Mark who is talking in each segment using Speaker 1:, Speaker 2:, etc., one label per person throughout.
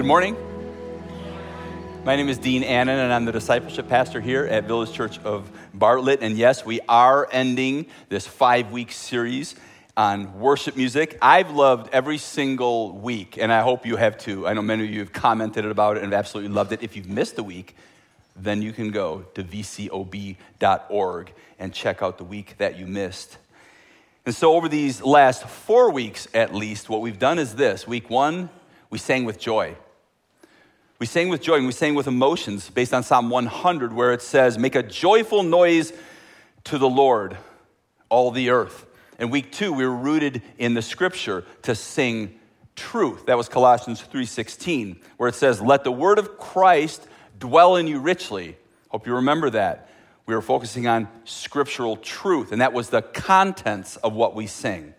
Speaker 1: Good morning. My name is Dean Annan, and I'm the discipleship pastor here at Village Church of Bartlett. And yes, we are ending this five week series on worship music. I've loved every single week, and I hope you have too. I know many of you have commented about it and have absolutely loved it. If you've missed a week, then you can go to vcob.org and check out the week that you missed. And so, over these last four weeks at least, what we've done is this week one, we sang with joy. We sang with joy and we sang with emotions based on Psalm 100, where it says, Make a joyful noise to the Lord, all the earth. And week two, we were rooted in the scripture to sing truth. That was Colossians 3:16, where it says, Let the word of Christ dwell in you richly. Hope you remember that. We were focusing on scriptural truth, and that was the contents of what we sing,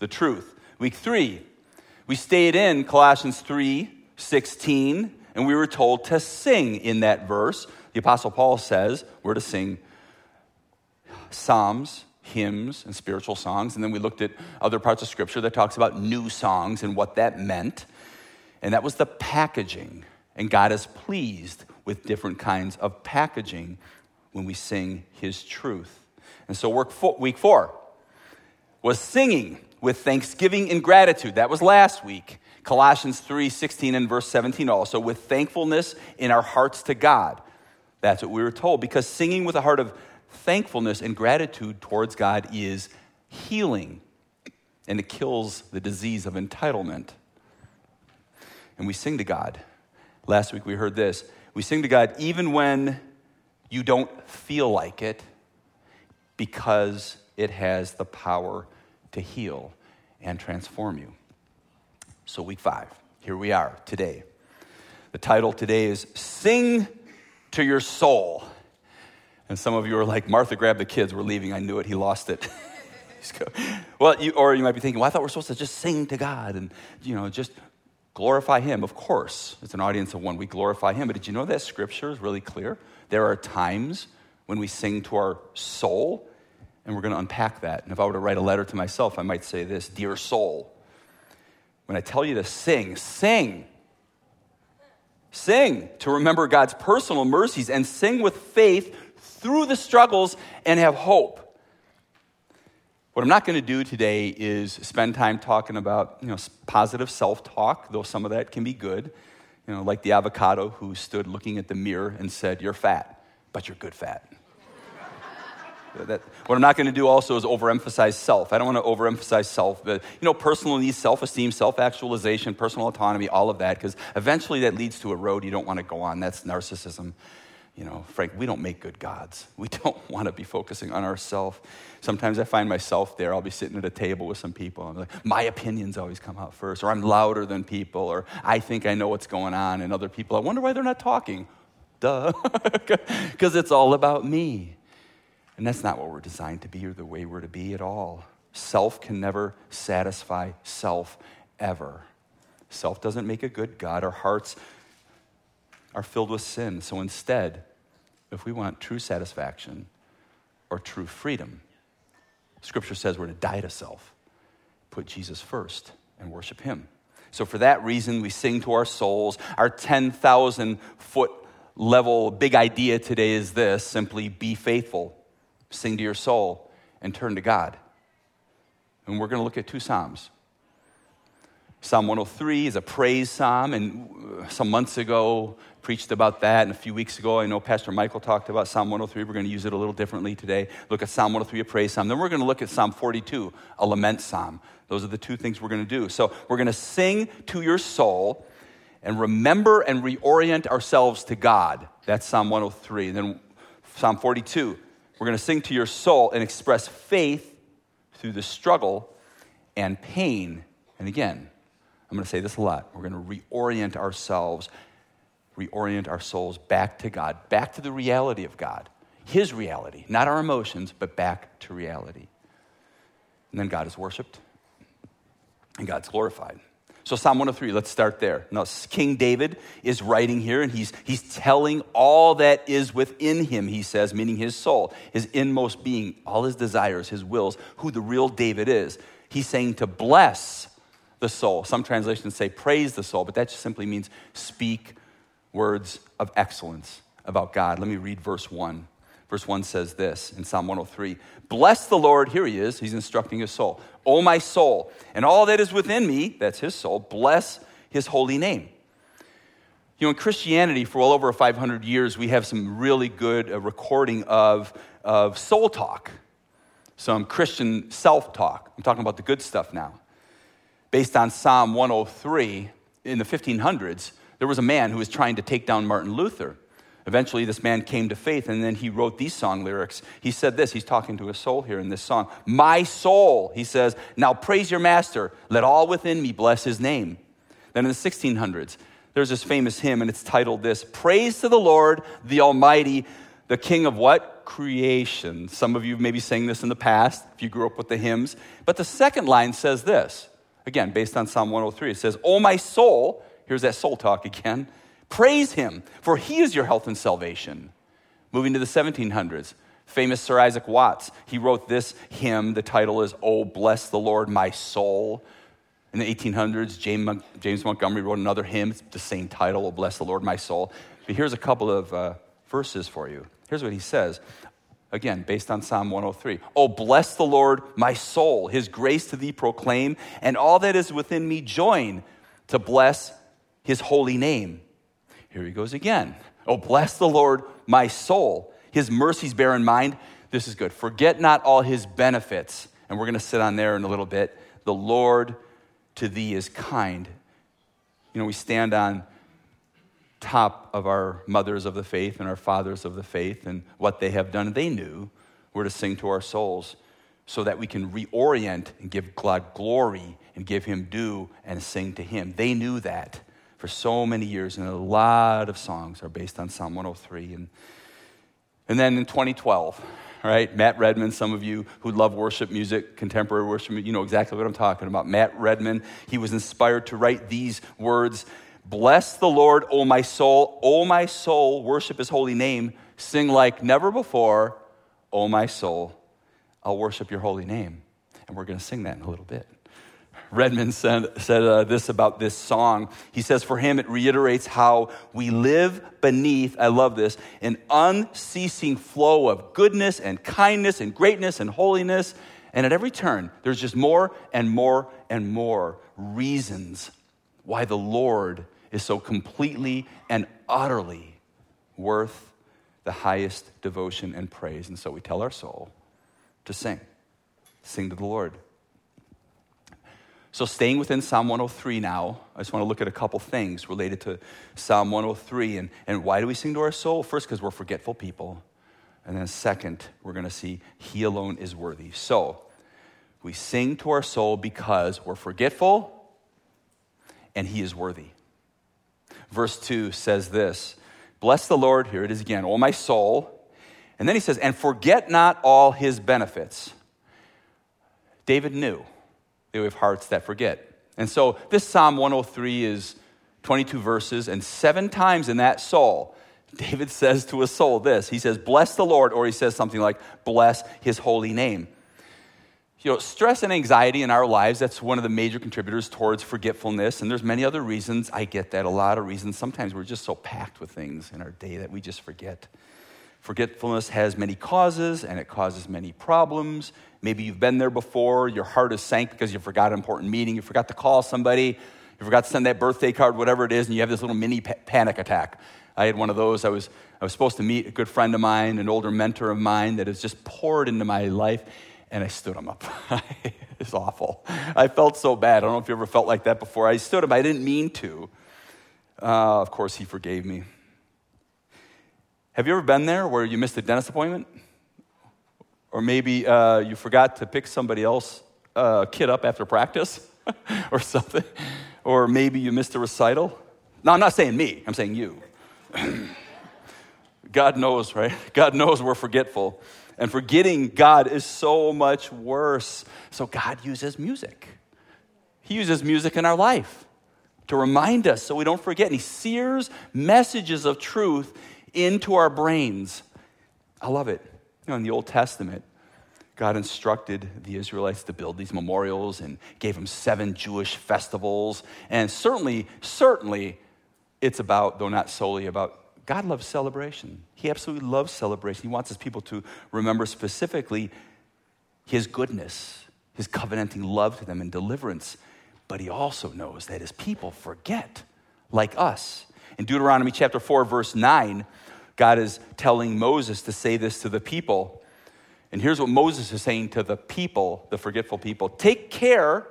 Speaker 1: the truth. Week three, we stayed in Colossians 3 16, and we were told to sing in that verse. The Apostle Paul says we're to sing psalms, hymns, and spiritual songs. And then we looked at other parts of Scripture that talks about new songs and what that meant. And that was the packaging. And God is pleased with different kinds of packaging when we sing His truth. And so, week four was singing with thanksgiving and gratitude. That was last week. Colossians 3 16 and verse 17 also, with thankfulness in our hearts to God. That's what we were told, because singing with a heart of thankfulness and gratitude towards God is healing, and it kills the disease of entitlement. And we sing to God. Last week we heard this. We sing to God even when you don't feel like it, because it has the power to heal and transform you. So, week five, here we are today. The title today is Sing to Your Soul. And some of you are like, Martha, grab the kids. We're leaving. I knew it. He lost it. well, you, or you might be thinking, well, I thought we're supposed to just sing to God and, you know, just glorify Him. Of course, it's an audience of one. We glorify Him. But did you know that Scripture is really clear? There are times when we sing to our soul and we're going to unpack that. And if I were to write a letter to myself, I might say this Dear soul, when I tell you to sing, sing. Sing to remember God's personal mercies and sing with faith through the struggles and have hope. What I'm not going to do today is spend time talking about you know, positive self talk, though some of that can be good. You know, like the avocado who stood looking at the mirror and said, You're fat, but you're good fat. That, what I'm not going to do also is overemphasize self. I don't want to overemphasize self. But, you know, personal needs, self esteem, self actualization, personal autonomy, all of that, because eventually that leads to a road you don't want to go on. That's narcissism. You know, Frank, we don't make good gods. We don't want to be focusing on ourselves. Sometimes I find myself there. I'll be sitting at a table with some people. I'm like, my opinions always come out first, or I'm louder than people, or I think I know what's going on, and other people, I wonder why they're not talking. Duh. Because it's all about me. And that's not what we're designed to be or the way we're to be at all. Self can never satisfy self ever. Self doesn't make a good God. Our hearts are filled with sin. So instead, if we want true satisfaction or true freedom, Scripture says we're to die to self, put Jesus first, and worship Him. So, for that reason, we sing to our souls. Our 10,000 foot level big idea today is this simply be faithful sing to your soul, and turn to God. And we're going to look at two Psalms. Psalm 103 is a praise psalm, and uh, some months ago preached about that, and a few weeks ago I know Pastor Michael talked about Psalm 103. We're going to use it a little differently today. Look at Psalm 103, a praise psalm. Then we're going to look at Psalm 42, a lament psalm. Those are the two things we're going to do. So we're going to sing to your soul and remember and reorient ourselves to God. That's Psalm 103. And then Psalm 42, we're going to sing to your soul and express faith through the struggle and pain. And again, I'm going to say this a lot. We're going to reorient ourselves, reorient our souls back to God, back to the reality of God, His reality, not our emotions, but back to reality. And then God is worshiped and God's glorified. So, Psalm 103, let's start there. Now, King David is writing here, and he's, he's telling all that is within him, he says, meaning his soul, his inmost being, all his desires, his wills, who the real David is. He's saying to bless the soul. Some translations say praise the soul, but that just simply means speak words of excellence about God. Let me read verse 1. Verse 1 says this in Psalm 103 Bless the Lord, here he is, he's instructing his soul. O my soul, and all that is within me, that's his soul, bless his holy name. You know, in Christianity, for well over 500 years, we have some really good uh, recording of, of soul talk, some Christian self talk. I'm talking about the good stuff now. Based on Psalm 103 in the 1500s, there was a man who was trying to take down Martin Luther. Eventually, this man came to faith, and then he wrote these song lyrics. He said this, he's talking to his soul here in this song. My soul, he says, now praise your master. Let all within me bless his name. Then in the 1600s, there's this famous hymn, and it's titled this Praise to the Lord, the Almighty, the King of what? Creation. Some of you maybe sang this in the past if you grew up with the hymns. But the second line says this, again, based on Psalm 103. It says, Oh, my soul, here's that soul talk again. Praise him, for he is your health and salvation. Moving to the 1700s, famous Sir Isaac Watts, he wrote this hymn. The title is, Oh, bless the Lord, my soul. In the 1800s, James, Montgomery wrote another hymn, it's the same title, Oh, bless the Lord, my soul. But here's a couple of uh, verses for you. Here's what he says. Again, based on Psalm 103. Oh, bless the Lord, my soul. His grace to thee proclaim, and all that is within me join to bless his holy name. Here he goes again. Oh, bless the Lord, my soul. His mercies bear in mind. This is good. Forget not all his benefits. And we're going to sit on there in a little bit. The Lord to thee is kind. You know, we stand on top of our mothers of the faith and our fathers of the faith and what they have done. They knew we're to sing to our souls so that we can reorient and give God glory and give him due and sing to him. They knew that for so many years, and a lot of songs are based on Psalm 103. And, and then in 2012, right, Matt Redman, some of you who love worship music, contemporary worship, you know exactly what I'm talking about. Matt Redman, he was inspired to write these words Bless the Lord, O my soul, O my soul, worship his holy name, sing like never before, O my soul, I'll worship your holy name. And we're going to sing that in a little bit. Redman said, said uh, this about this song. He says, For him, it reiterates how we live beneath, I love this, an unceasing flow of goodness and kindness and greatness and holiness. And at every turn, there's just more and more and more reasons why the Lord is so completely and utterly worth the highest devotion and praise. And so we tell our soul to sing, sing to the Lord. So, staying within Psalm 103 now, I just want to look at a couple things related to Psalm 103. And, and why do we sing to our soul? First, because we're forgetful people. And then, second, we're going to see He alone is worthy. So, we sing to our soul because we're forgetful and He is worthy. Verse 2 says this Bless the Lord, here it is again, O my soul. And then he says, And forget not all His benefits. David knew they have hearts that forget. And so this Psalm 103 is 22 verses, and seven times in that soul, David says to a soul this He says, Bless the Lord, or he says something like, Bless his holy name. You know, stress and anxiety in our lives, that's one of the major contributors towards forgetfulness. And there's many other reasons. I get that, a lot of reasons. Sometimes we're just so packed with things in our day that we just forget. Forgetfulness has many causes and it causes many problems. Maybe you've been there before, your heart is sank because you forgot an important meeting, you forgot to call somebody, you forgot to send that birthday card, whatever it is, and you have this little mini pa- panic attack. I had one of those. I was, I was supposed to meet a good friend of mine, an older mentor of mine that has just poured into my life, and I stood him up. it's awful. I felt so bad. I don't know if you ever felt like that before. I stood him, I didn't mean to. Uh, of course, he forgave me. Have you ever been there where you missed a dentist appointment? Or maybe uh, you forgot to pick somebody else uh, kid up after practice or something? Or maybe you missed a recital? No, I'm not saying me, I'm saying you. God knows, right? God knows we're forgetful. And forgetting God is so much worse. So God uses music. He uses music in our life to remind us so we don't forget. And He sears messages of truth into our brains. I love it. You know, in the Old Testament, God instructed the Israelites to build these memorials and gave them seven Jewish festivals. And certainly, certainly, it's about, though not solely about, God loves celebration. He absolutely loves celebration. He wants his people to remember specifically his goodness, his covenanting love to them and deliverance. But he also knows that his people forget, like us. In Deuteronomy chapter 4, verse 9, God is telling Moses to say this to the people. And here's what Moses is saying to the people, the forgetful people Take care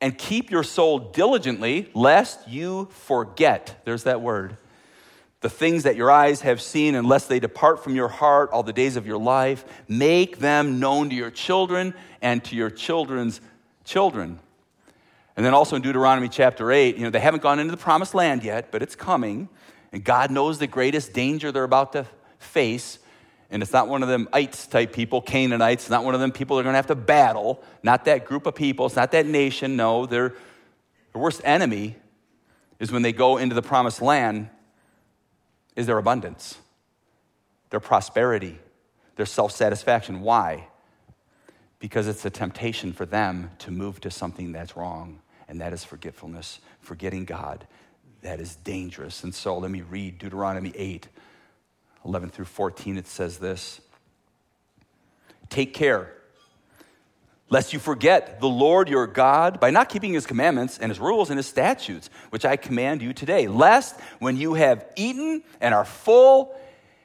Speaker 1: and keep your soul diligently, lest you forget. There's that word. The things that your eyes have seen, unless they depart from your heart all the days of your life, make them known to your children and to your children's children. And then also in Deuteronomy chapter 8, you know, they haven't gone into the promised land yet, but it's coming. And God knows the greatest danger they're about to face. And it's not one of them ites type people, Canaanites. Not one of them people they're going to have to battle. Not that group of people. It's not that nation. No, their, their worst enemy is when they go into the promised land is their abundance, their prosperity, their self satisfaction. Why? Because it's a temptation for them to move to something that's wrong, and that is forgetfulness, forgetting God. That is dangerous. And so let me read Deuteronomy 8 11 through 14, it says this Take care, lest you forget the Lord your God by not keeping his commandments and his rules and his statutes, which I command you today, lest when you have eaten and are full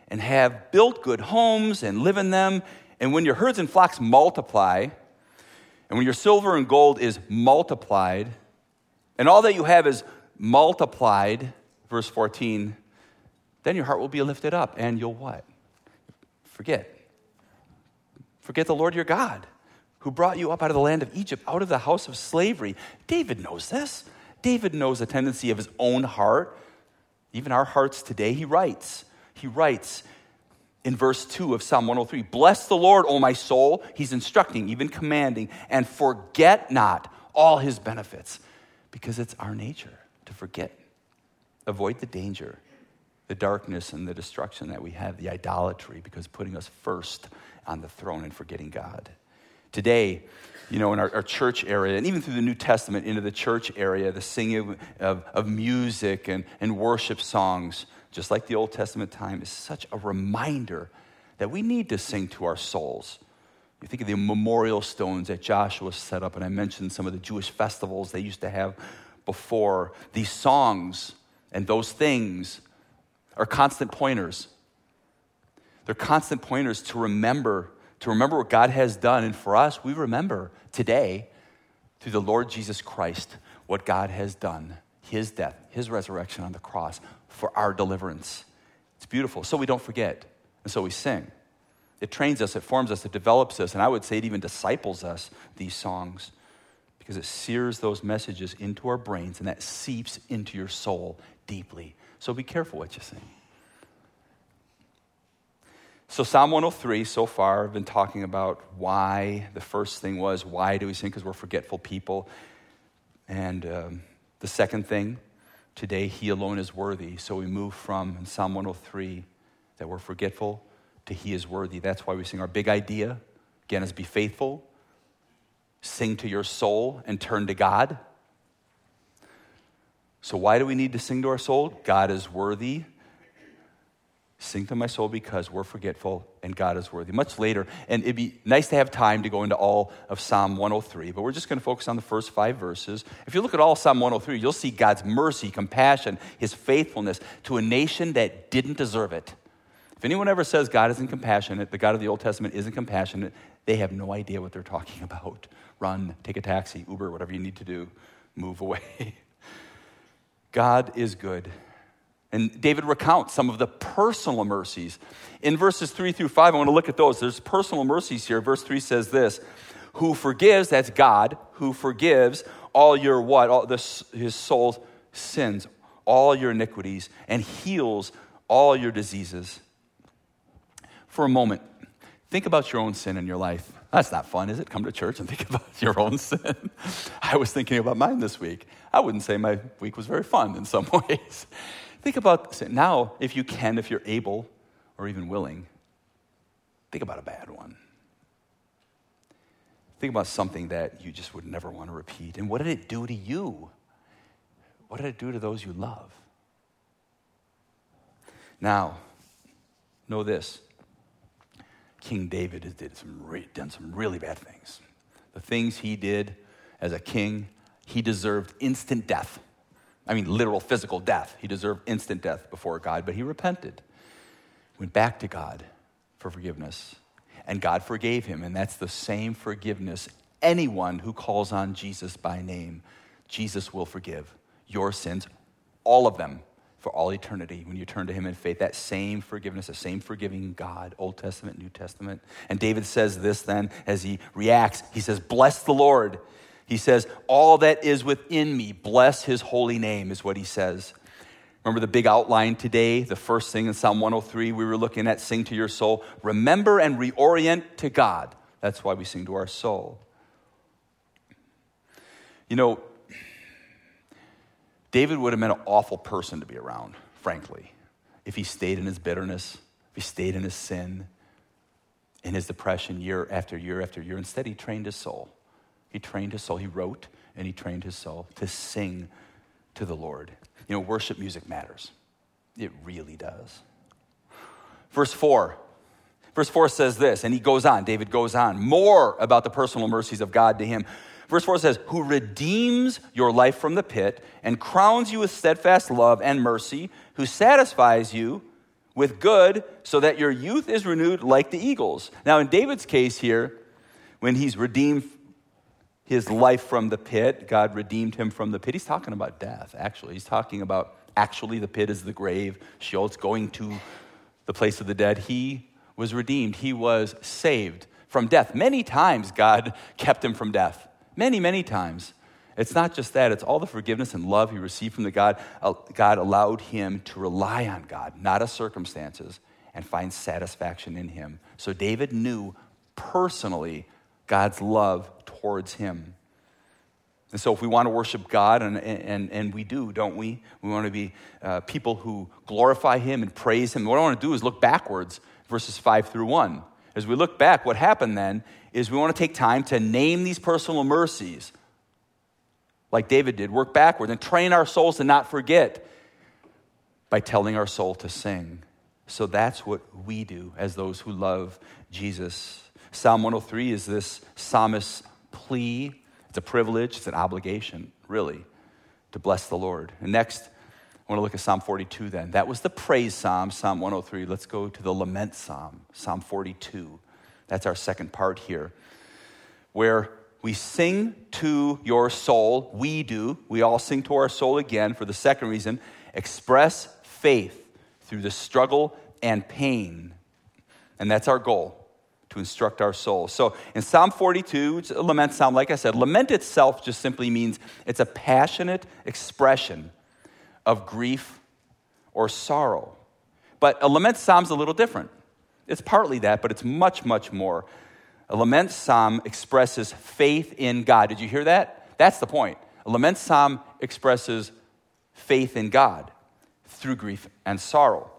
Speaker 1: and have built good homes and live in them, and when your herds and flocks multiply, and when your silver and gold is multiplied, and all that you have is multiplied, verse 14, then your heart will be lifted up and you'll what? Forget. Forget the Lord your God who brought you up out of the land of Egypt, out of the house of slavery. David knows this. David knows the tendency of his own heart, even our hearts today. He writes, he writes in verse 2 of Psalm 103 Bless the Lord, O my soul. He's instructing, even commanding, and forget not all his benefits, because it's our nature to forget. Avoid the danger the darkness and the destruction that we have, the idolatry, because putting us first on the throne and forgetting God. Today, you know, in our, our, church area, and even through the New Testament into the church area, the singing of, of music and, and worship songs, just like the Old Testament time, is such a reminder that we need to sing to our souls. You think of the memorial stones that Joshua set up, and I mentioned some of the Jewish festivals they used to have before. These songs and those things are constant pointers. They're constant pointers to remember, to remember what God has done. And for us, we remember today, through the Lord Jesus Christ, what God has done his death, his resurrection on the cross for our deliverance. It's beautiful. So we don't forget. And so we sing. It trains us, it forms us, it develops us, and I would say it even disciples us, these songs, because it sears those messages into our brains and that seeps into your soul deeply. So be careful what you sing. So, Psalm 103, so far, I've been talking about why. The first thing was, why do we sing? Because we're forgetful people. And um, the second thing, today, He alone is worthy. So, we move from Psalm 103 that we're forgetful to He is worthy. That's why we sing. Our big idea, again, is be faithful, sing to your soul, and turn to God. So, why do we need to sing to our soul? God is worthy. Sing to my soul because we're forgetful and God is worthy. Much later, and it'd be nice to have time to go into all of Psalm 103, but we're just going to focus on the first five verses. If you look at all Psalm 103, you'll see God's mercy, compassion, his faithfulness to a nation that didn't deserve it. If anyone ever says God isn't compassionate, the God of the Old Testament isn't compassionate, they have no idea what they're talking about. Run, take a taxi, Uber, whatever you need to do, move away. God is good. And David recounts some of the personal mercies. In verses 3 through 5, I want to look at those. There's personal mercies here. Verse 3 says this Who forgives, that's God, who forgives all your what? All this, his soul's sins, all your iniquities, and heals all your diseases. For a moment, think about your own sin in your life. That's not fun, is it? Come to church and think about your own sin. I was thinking about mine this week. I wouldn't say my week was very fun in some ways. think about sin. Now, if you can, if you're able or even willing, think about a bad one. Think about something that you just would never want to repeat. And what did it do to you? What did it do to those you love? Now, know this King David has did some re- done some really bad things. The things he did as a king, he deserved instant death. I mean, literal physical death. He deserved instant death before God, but he repented, went back to God for forgiveness, and God forgave him. And that's the same forgiveness anyone who calls on Jesus by name, Jesus will forgive your sins, all of them, for all eternity when you turn to him in faith. That same forgiveness, the same forgiving God, Old Testament, New Testament. And David says this then as he reacts. He says, Bless the Lord. He says, All that is within me, bless his holy name, is what he says. Remember the big outline today? The first thing in Psalm 103 we were looking at sing to your soul. Remember and reorient to God. That's why we sing to our soul. You know, David would have been an awful person to be around, frankly, if he stayed in his bitterness, if he stayed in his sin, in his depression year after year after year. Instead, he trained his soul. He trained his soul. He wrote and he trained his soul to sing to the Lord. You know, worship music matters. It really does. Verse 4. Verse 4 says this, and he goes on, David goes on, more about the personal mercies of God to him. Verse 4 says, Who redeems your life from the pit and crowns you with steadfast love and mercy, who satisfies you with good so that your youth is renewed like the eagles. Now, in David's case here, when he's redeemed his life from the pit, God redeemed him from the pit. He's talking about death, actually. He's talking about actually the pit is the grave, Sheol's going to the place of the dead. He was redeemed, he was saved from death. Many times, God kept him from death. Many, many times. It's not just that, it's all the forgiveness and love he received from the God. Uh, God allowed him to rely on God, not his circumstances, and find satisfaction in him. So David knew personally God's love towards him. And so, if we want to worship God, and, and, and we do, don't we? We want to be uh, people who glorify Him and praise Him. What I want to do is look backwards, verses 5 through 1. As we look back, what happened then is we want to take time to name these personal mercies, like David did, work backwards and train our souls to not forget by telling our soul to sing. So that's what we do as those who love Jesus. Psalm 103 is this psalmist's plea. It's a privilege, it's an obligation, really, to bless the Lord. And next, I want to look at Psalm 42 then. That was the praise psalm, Psalm 103. Let's go to the lament psalm, Psalm 42. That's our second part here, where we sing to your soul. We do. We all sing to our soul again for the second reason express faith through the struggle and pain. And that's our goal to instruct our souls. So in Psalm 42, it's a lament psalm, like I said, lament itself just simply means it's a passionate expression of grief or sorrow. But a lament psalm's a little different. It's partly that, but it's much, much more. A lament psalm expresses faith in God. Did you hear that? That's the point. A lament psalm expresses faith in God through grief and sorrow.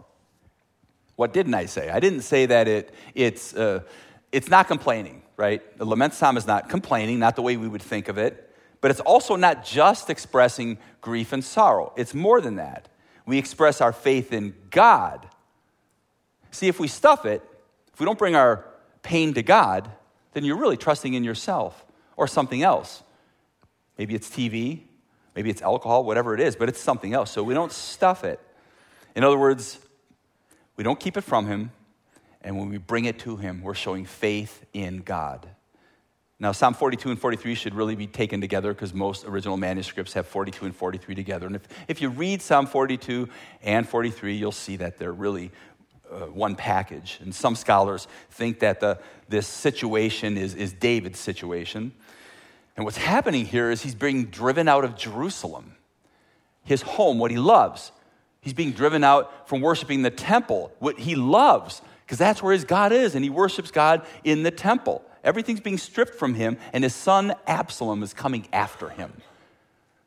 Speaker 1: What didn't I say? I didn't say that it, it's, uh, it's not complaining, right? The lament psalm is not complaining, not the way we would think of it, but it's also not just expressing grief and sorrow. It's more than that. We express our faith in God See, if we stuff it, if we don't bring our pain to God, then you're really trusting in yourself or something else. Maybe it's TV, maybe it's alcohol, whatever it is, but it's something else. So we don't stuff it. In other words, we don't keep it from Him, and when we bring it to Him, we're showing faith in God. Now, Psalm 42 and 43 should really be taken together because most original manuscripts have 42 and 43 together. And if, if you read Psalm 42 and 43, you'll see that they're really uh, one package. And some scholars think that the, this situation is, is David's situation. And what's happening here is he's being driven out of Jerusalem, his home, what he loves. He's being driven out from worshiping the temple, what he loves, because that's where his God is, and he worships God in the temple. Everything's being stripped from him, and his son Absalom is coming after him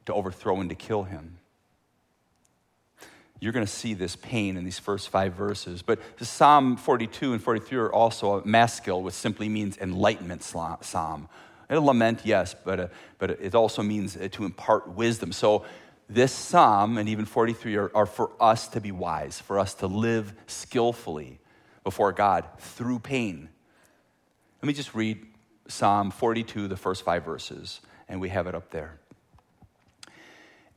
Speaker 1: to overthrow and to kill him you're going to see this pain in these first five verses. But Psalm 42 and 43 are also a maskil, which simply means enlightenment psalm. A lament, yes, but, uh, but it also means uh, to impart wisdom. So this psalm and even 43 are, are for us to be wise, for us to live skillfully before God through pain. Let me just read Psalm 42, the first five verses, and we have it up there.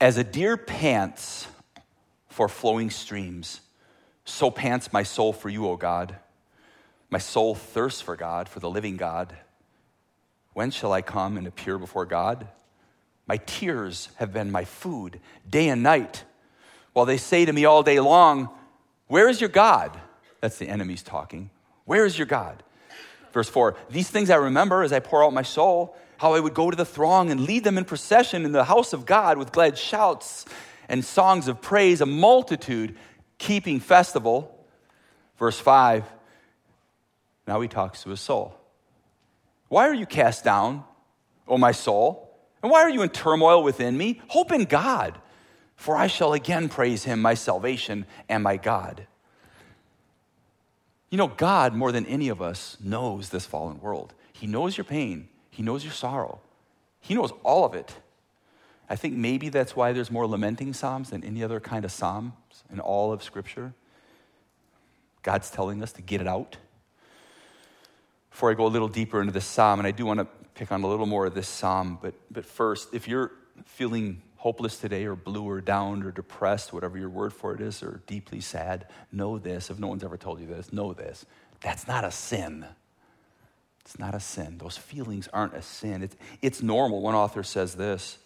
Speaker 1: As a deer pants for flowing streams, so pants my soul for you, O God. My soul thirsts for God, for the living God. When shall I come and appear before God? My tears have been my food day and night, while they say to me all day long, Where is your God? That's the enemies talking. Where is your God? Verse 4 These things I remember as I pour out my soul, how I would go to the throng and lead them in procession in the house of God with glad shouts and songs of praise, a multitude keeping festival. Verse 5 Now he talks to his soul. Why are you cast down, O my soul? And why are you in turmoil within me? Hope in God, for I shall again praise him, my salvation and my God. You know, God, more than any of us, knows this fallen world. He knows your pain, He knows your sorrow, He knows all of it. I think maybe that's why there's more lamenting psalms than any other kind of psalms in all of Scripture. God's telling us to get it out. Before I go a little deeper into this psalm, and I do want to pick on a little more of this psalm, but, but first, if you're feeling hopeless today or blue or down or depressed, whatever your word for it is, or deeply sad, know this. If no one's ever told you this, know this. That's not a sin. It's not a sin. Those feelings aren't a sin. It's, it's normal. One author says this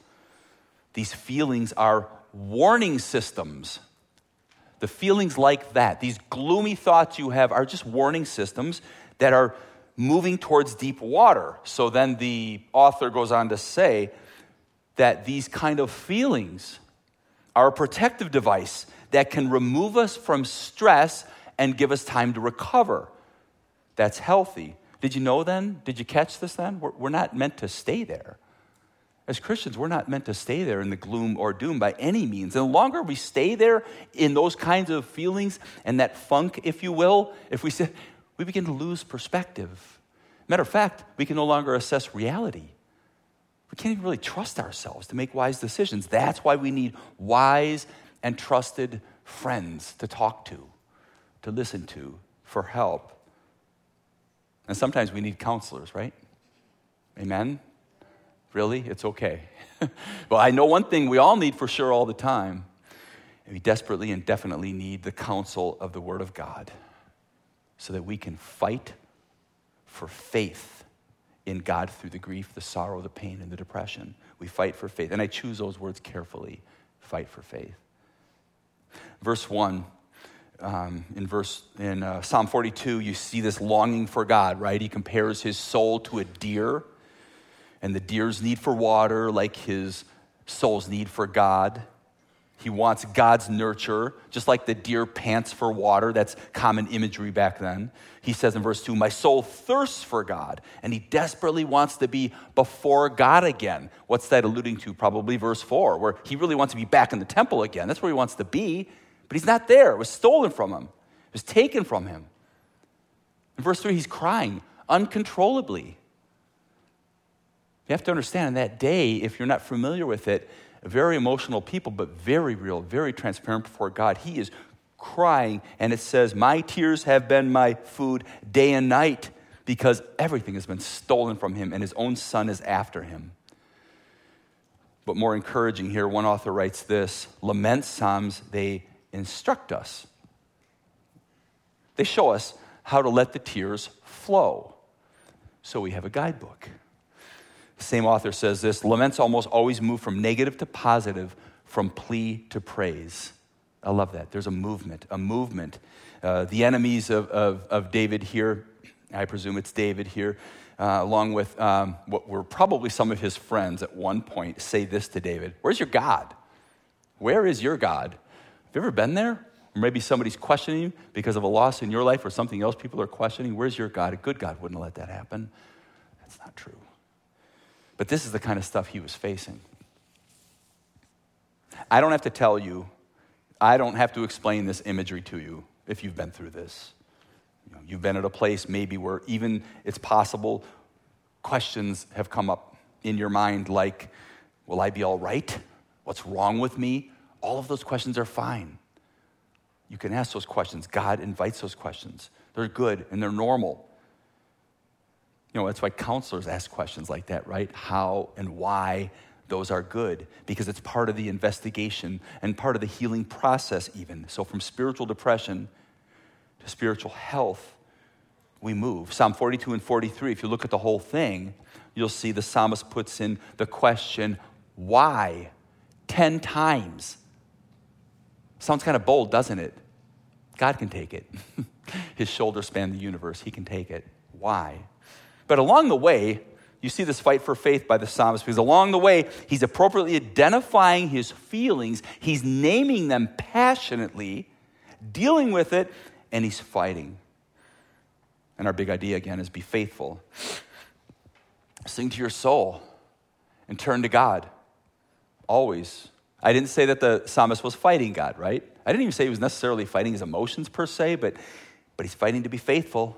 Speaker 1: these feelings are warning systems. The feelings like that, these gloomy thoughts you have, are just warning systems that are moving towards deep water. So then the author goes on to say, that these kind of feelings are a protective device that can remove us from stress and give us time to recover. That's healthy. Did you know then? Did you catch this then? We're, we're not meant to stay there. As Christians, we're not meant to stay there in the gloom or doom by any means. And the longer we stay there in those kinds of feelings and that funk, if you will, if we say, we begin to lose perspective. Matter of fact, we can no longer assess reality we can't even really trust ourselves to make wise decisions. That's why we need wise and trusted friends to talk to, to listen to, for help. And sometimes we need counselors, right? Amen? Really? It's okay. well, I know one thing we all need for sure all the time. We desperately and definitely need the counsel of the Word of God so that we can fight for faith in God through the grief, the sorrow, the pain, and the depression. We fight for faith. And I choose those words carefully fight for faith. Verse 1. Um, in verse in uh, Psalm 42, you see this longing for God, right? He compares his soul to a deer, and the deer's need for water, like his soul's need for God. He wants God's nurture, just like the deer pants for water. That's common imagery back then. He says in verse 2, My soul thirsts for God, and he desperately wants to be before God again. What's that alluding to? Probably verse 4, where he really wants to be back in the temple again. That's where he wants to be, but he's not there. It was stolen from him, it was taken from him. In verse 3, he's crying uncontrollably. You have to understand, in that day, if you're not familiar with it, very emotional people, but very real, very transparent before God. He is crying, and it says, My tears have been my food day and night because everything has been stolen from him, and his own son is after him. But more encouraging here, one author writes this Lament Psalms, they instruct us. They show us how to let the tears flow. So we have a guidebook. Same author says this laments almost always move from negative to positive, from plea to praise. I love that. There's a movement, a movement. Uh, the enemies of, of, of, David here, I presume it's David here, uh, along with um, what were probably some of his friends at one point, say this to David Where's your God? Where is your God? Have you ever been there? Or maybe somebody's questioning you because of a loss in your life or something else people are questioning. Where's your God? A good God wouldn't let that happen. That's not true. But this is the kind of stuff he was facing. I don't have to tell you, I don't have to explain this imagery to you if you've been through this. You know, you've been at a place maybe where even it's possible questions have come up in your mind like, Will I be all right? What's wrong with me? All of those questions are fine. You can ask those questions. God invites those questions. They're good and they're normal. You know, that's why counselors ask questions like that, right? How and why those are good because it's part of the investigation and part of the healing process, even. So, from spiritual depression to spiritual health, we move. Psalm 42 and 43, if you look at the whole thing, you'll see the psalmist puts in the question, why? 10 times. Sounds kind of bold, doesn't it? God can take it. His shoulders span the universe. He can take it. Why? But along the way, you see this fight for faith by the psalmist because along the way, he's appropriately identifying his feelings, he's naming them passionately, dealing with it, and he's fighting. And our big idea again is be faithful. Sing to your soul and turn to God. Always. I didn't say that the psalmist was fighting God, right? I didn't even say he was necessarily fighting his emotions per se, but, but he's fighting to be faithful.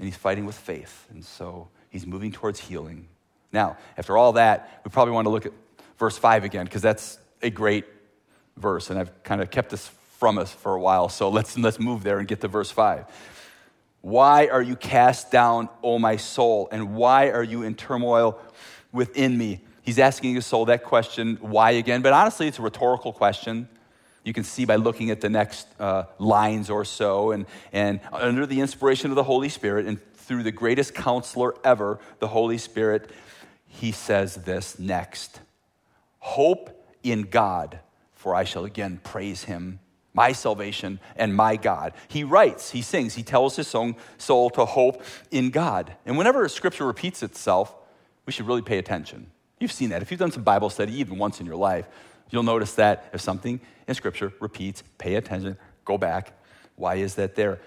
Speaker 1: And he's fighting with faith. And so he's moving towards healing. Now, after all that, we probably want to look at verse 5 again, because that's a great verse. And I've kind of kept this from us for a while. So let's, let's move there and get to verse 5. Why are you cast down, O my soul? And why are you in turmoil within me? He's asking his soul that question, why again? But honestly, it's a rhetorical question. You can see by looking at the next uh, lines or so. And, and under the inspiration of the Holy Spirit and through the greatest counselor ever, the Holy Spirit, he says this next Hope in God, for I shall again praise him my salvation and my God. He writes, he sings, he tells his own soul to hope in God. And whenever scripture repeats itself, we should really pay attention. You've seen that. If you've done some Bible study even once in your life, you'll notice that if something scripture repeats, pay attention, go back. Why is that there?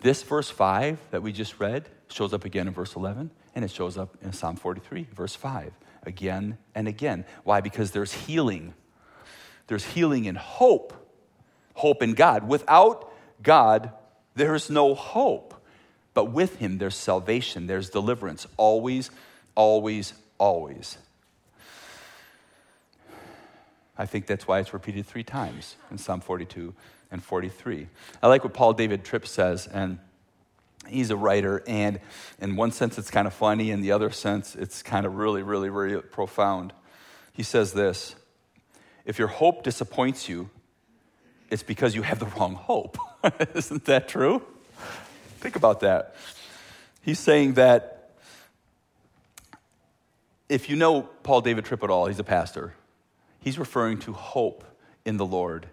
Speaker 1: This verse 5 that we just read shows up again in verse 11, and it shows up in Psalm 43, verse 5, again and again. Why? Because there's healing. There's healing and hope hope in God. Without God, there's no hope. But with Him, there's salvation, there's deliverance, always, always, always. I think that's why it's repeated three times in Psalm 42 and 43. I like what Paul David Tripp says, and he's a writer, and in one sense it's kind of funny, in the other sense it's kind of really, really, really profound. He says this If your hope disappoints you, it's because you have the wrong hope. Isn't that true? Think about that. He's saying that if you know Paul David Tripp at all, he's a pastor, he's referring to hope in the Lord.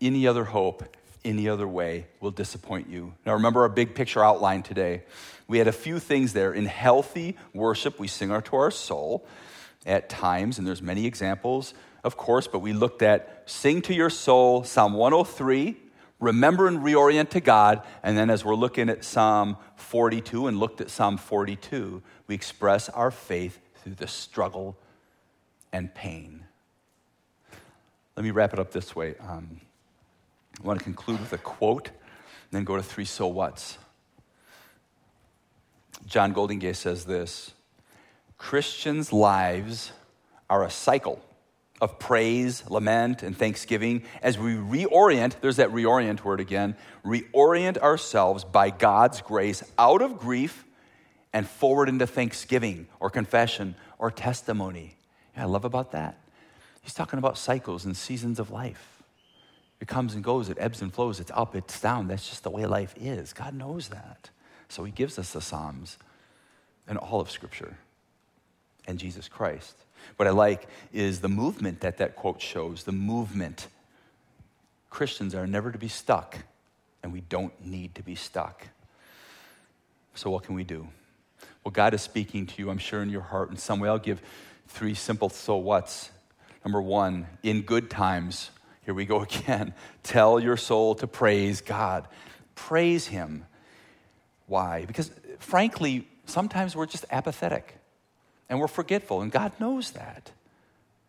Speaker 1: Any other hope, any other way will disappoint you. Now, remember our big picture outline today. We had a few things there. In healthy worship, we sing to our soul at times, and there's many examples of course, but we looked at Sing to Your Soul, Psalm 103, Remember and Reorient to God, and then as we're looking at Psalm 42 and looked at Psalm 42, we express our faith through the struggle and pain. Let me wrap it up this way. Um, I want to conclude with a quote, and then go to three so whats. John Goldingay says this Christians' lives are a cycle of praise, lament, and thanksgiving as we reorient, there's that reorient word again, reorient ourselves by God's grace out of grief and forward into thanksgiving or confession or testimony. Yeah, I love about that. He's talking about cycles and seasons of life. It comes and goes, it ebbs and flows, it's up, it's down. That's just the way life is. God knows that. So he gives us the Psalms and all of Scripture and Jesus Christ. What I like is the movement that that quote shows the movement. Christians are never to be stuck, and we don't need to be stuck. So, what can we do? Well, God is speaking to you, I'm sure, in your heart in some way. I'll give three simple so what's. Number one, in good times, here we go again. Tell your soul to praise God. Praise Him. Why? Because, frankly, sometimes we're just apathetic and we're forgetful, and God knows that.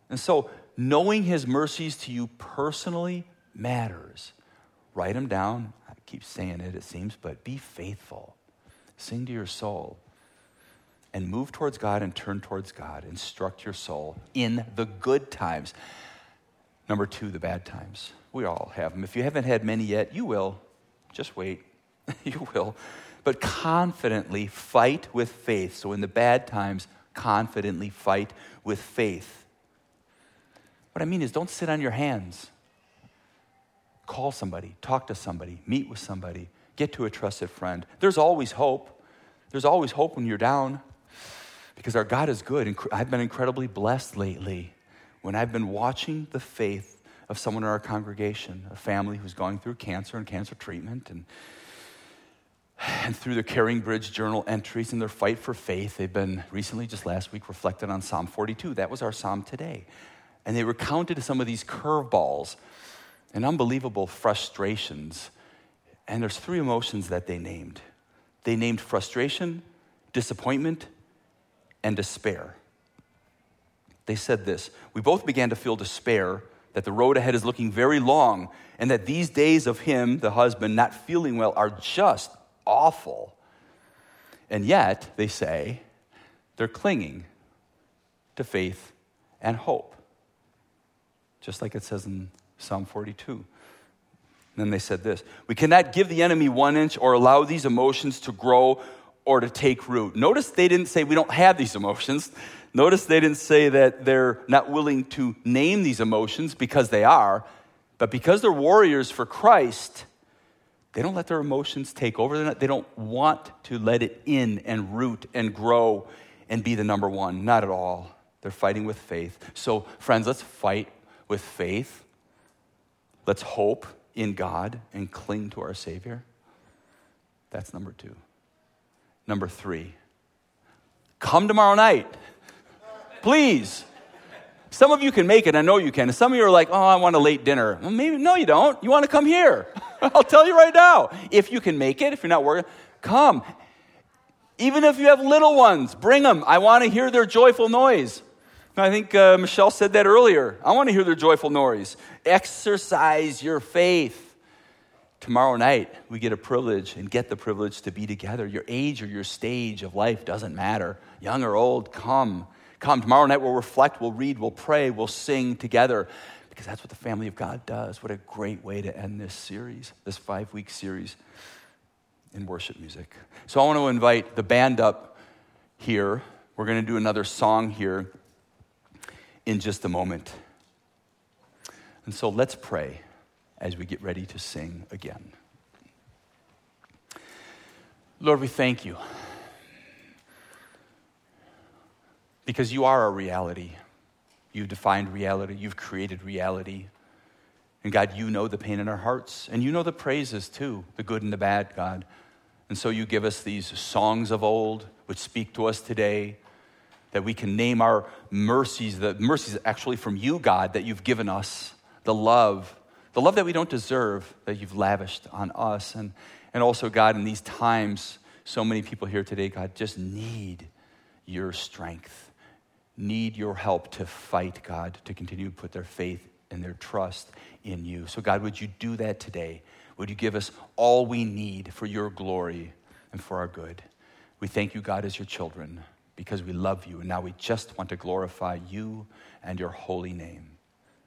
Speaker 1: And so, knowing His mercies to you personally matters. Write them down. I keep saying it, it seems, but be faithful. Sing to your soul. And move towards God and turn towards God. Instruct your soul in the good times. Number two, the bad times. We all have them. If you haven't had many yet, you will. Just wait. you will. But confidently fight with faith. So in the bad times, confidently fight with faith. What I mean is, don't sit on your hands. Call somebody, talk to somebody, meet with somebody, get to a trusted friend. There's always hope. There's always hope when you're down because our God is good. And I've been incredibly blessed lately when I've been watching the faith of someone in our congregation, a family who's going through cancer and cancer treatment, and, and through their CaringBridge journal entries and their fight for faith, they've been recently, just last week, reflected on Psalm 42. That was our psalm today. And they recounted some of these curveballs and unbelievable frustrations. And there's three emotions that they named. They named frustration, disappointment, and despair. They said this We both began to feel despair that the road ahead is looking very long, and that these days of him, the husband, not feeling well are just awful. And yet, they say, they're clinging to faith and hope. Just like it says in Psalm 42. And then they said this We cannot give the enemy one inch or allow these emotions to grow or to take root. Notice they didn't say we don't have these emotions. Notice they didn't say that they're not willing to name these emotions because they are, but because they're warriors for Christ, they don't let their emotions take over. Not, they don't want to let it in and root and grow and be the number one. Not at all. They're fighting with faith. So, friends, let's fight with faith. Let's hope in God and cling to our Savior. That's number two. Number three, come tomorrow night. Please. Some of you can make it. I know you can. And some of you are like, oh, I want a late dinner. Well, maybe, no, you don't. You want to come here. I'll tell you right now. If you can make it, if you're not working, come. Even if you have little ones, bring them. I want to hear their joyful noise. I think uh, Michelle said that earlier. I want to hear their joyful noise. Exercise your faith. Tomorrow night, we get a privilege and get the privilege to be together. Your age or your stage of life doesn't matter. Young or old, come. Come. Tomorrow night, we'll reflect, we'll read, we'll pray, we'll sing together because that's what the family of God does. What a great way to end this series, this five week series in worship music. So I want to invite the band up here. We're going to do another song here in just a moment. And so let's pray as we get ready to sing again. Lord, we thank you because you are a reality. You've defined reality, you've created reality. And God, you know the pain in our hearts, and you know the praises too, the good and the bad, God. And so you give us these songs of old which speak to us today, that we can name our mercies, the mercies actually from you, God, that you've given us, the love, the love that we don't deserve that you've lavished on us. And, and also, God, in these times, so many people here today, God, just need your strength, need your help to fight, God, to continue to put their faith and their trust in you. So, God, would you do that today? Would you give us all we need for your glory and for our good? We thank you, God, as your children, because we love you. And now we just want to glorify you and your holy name.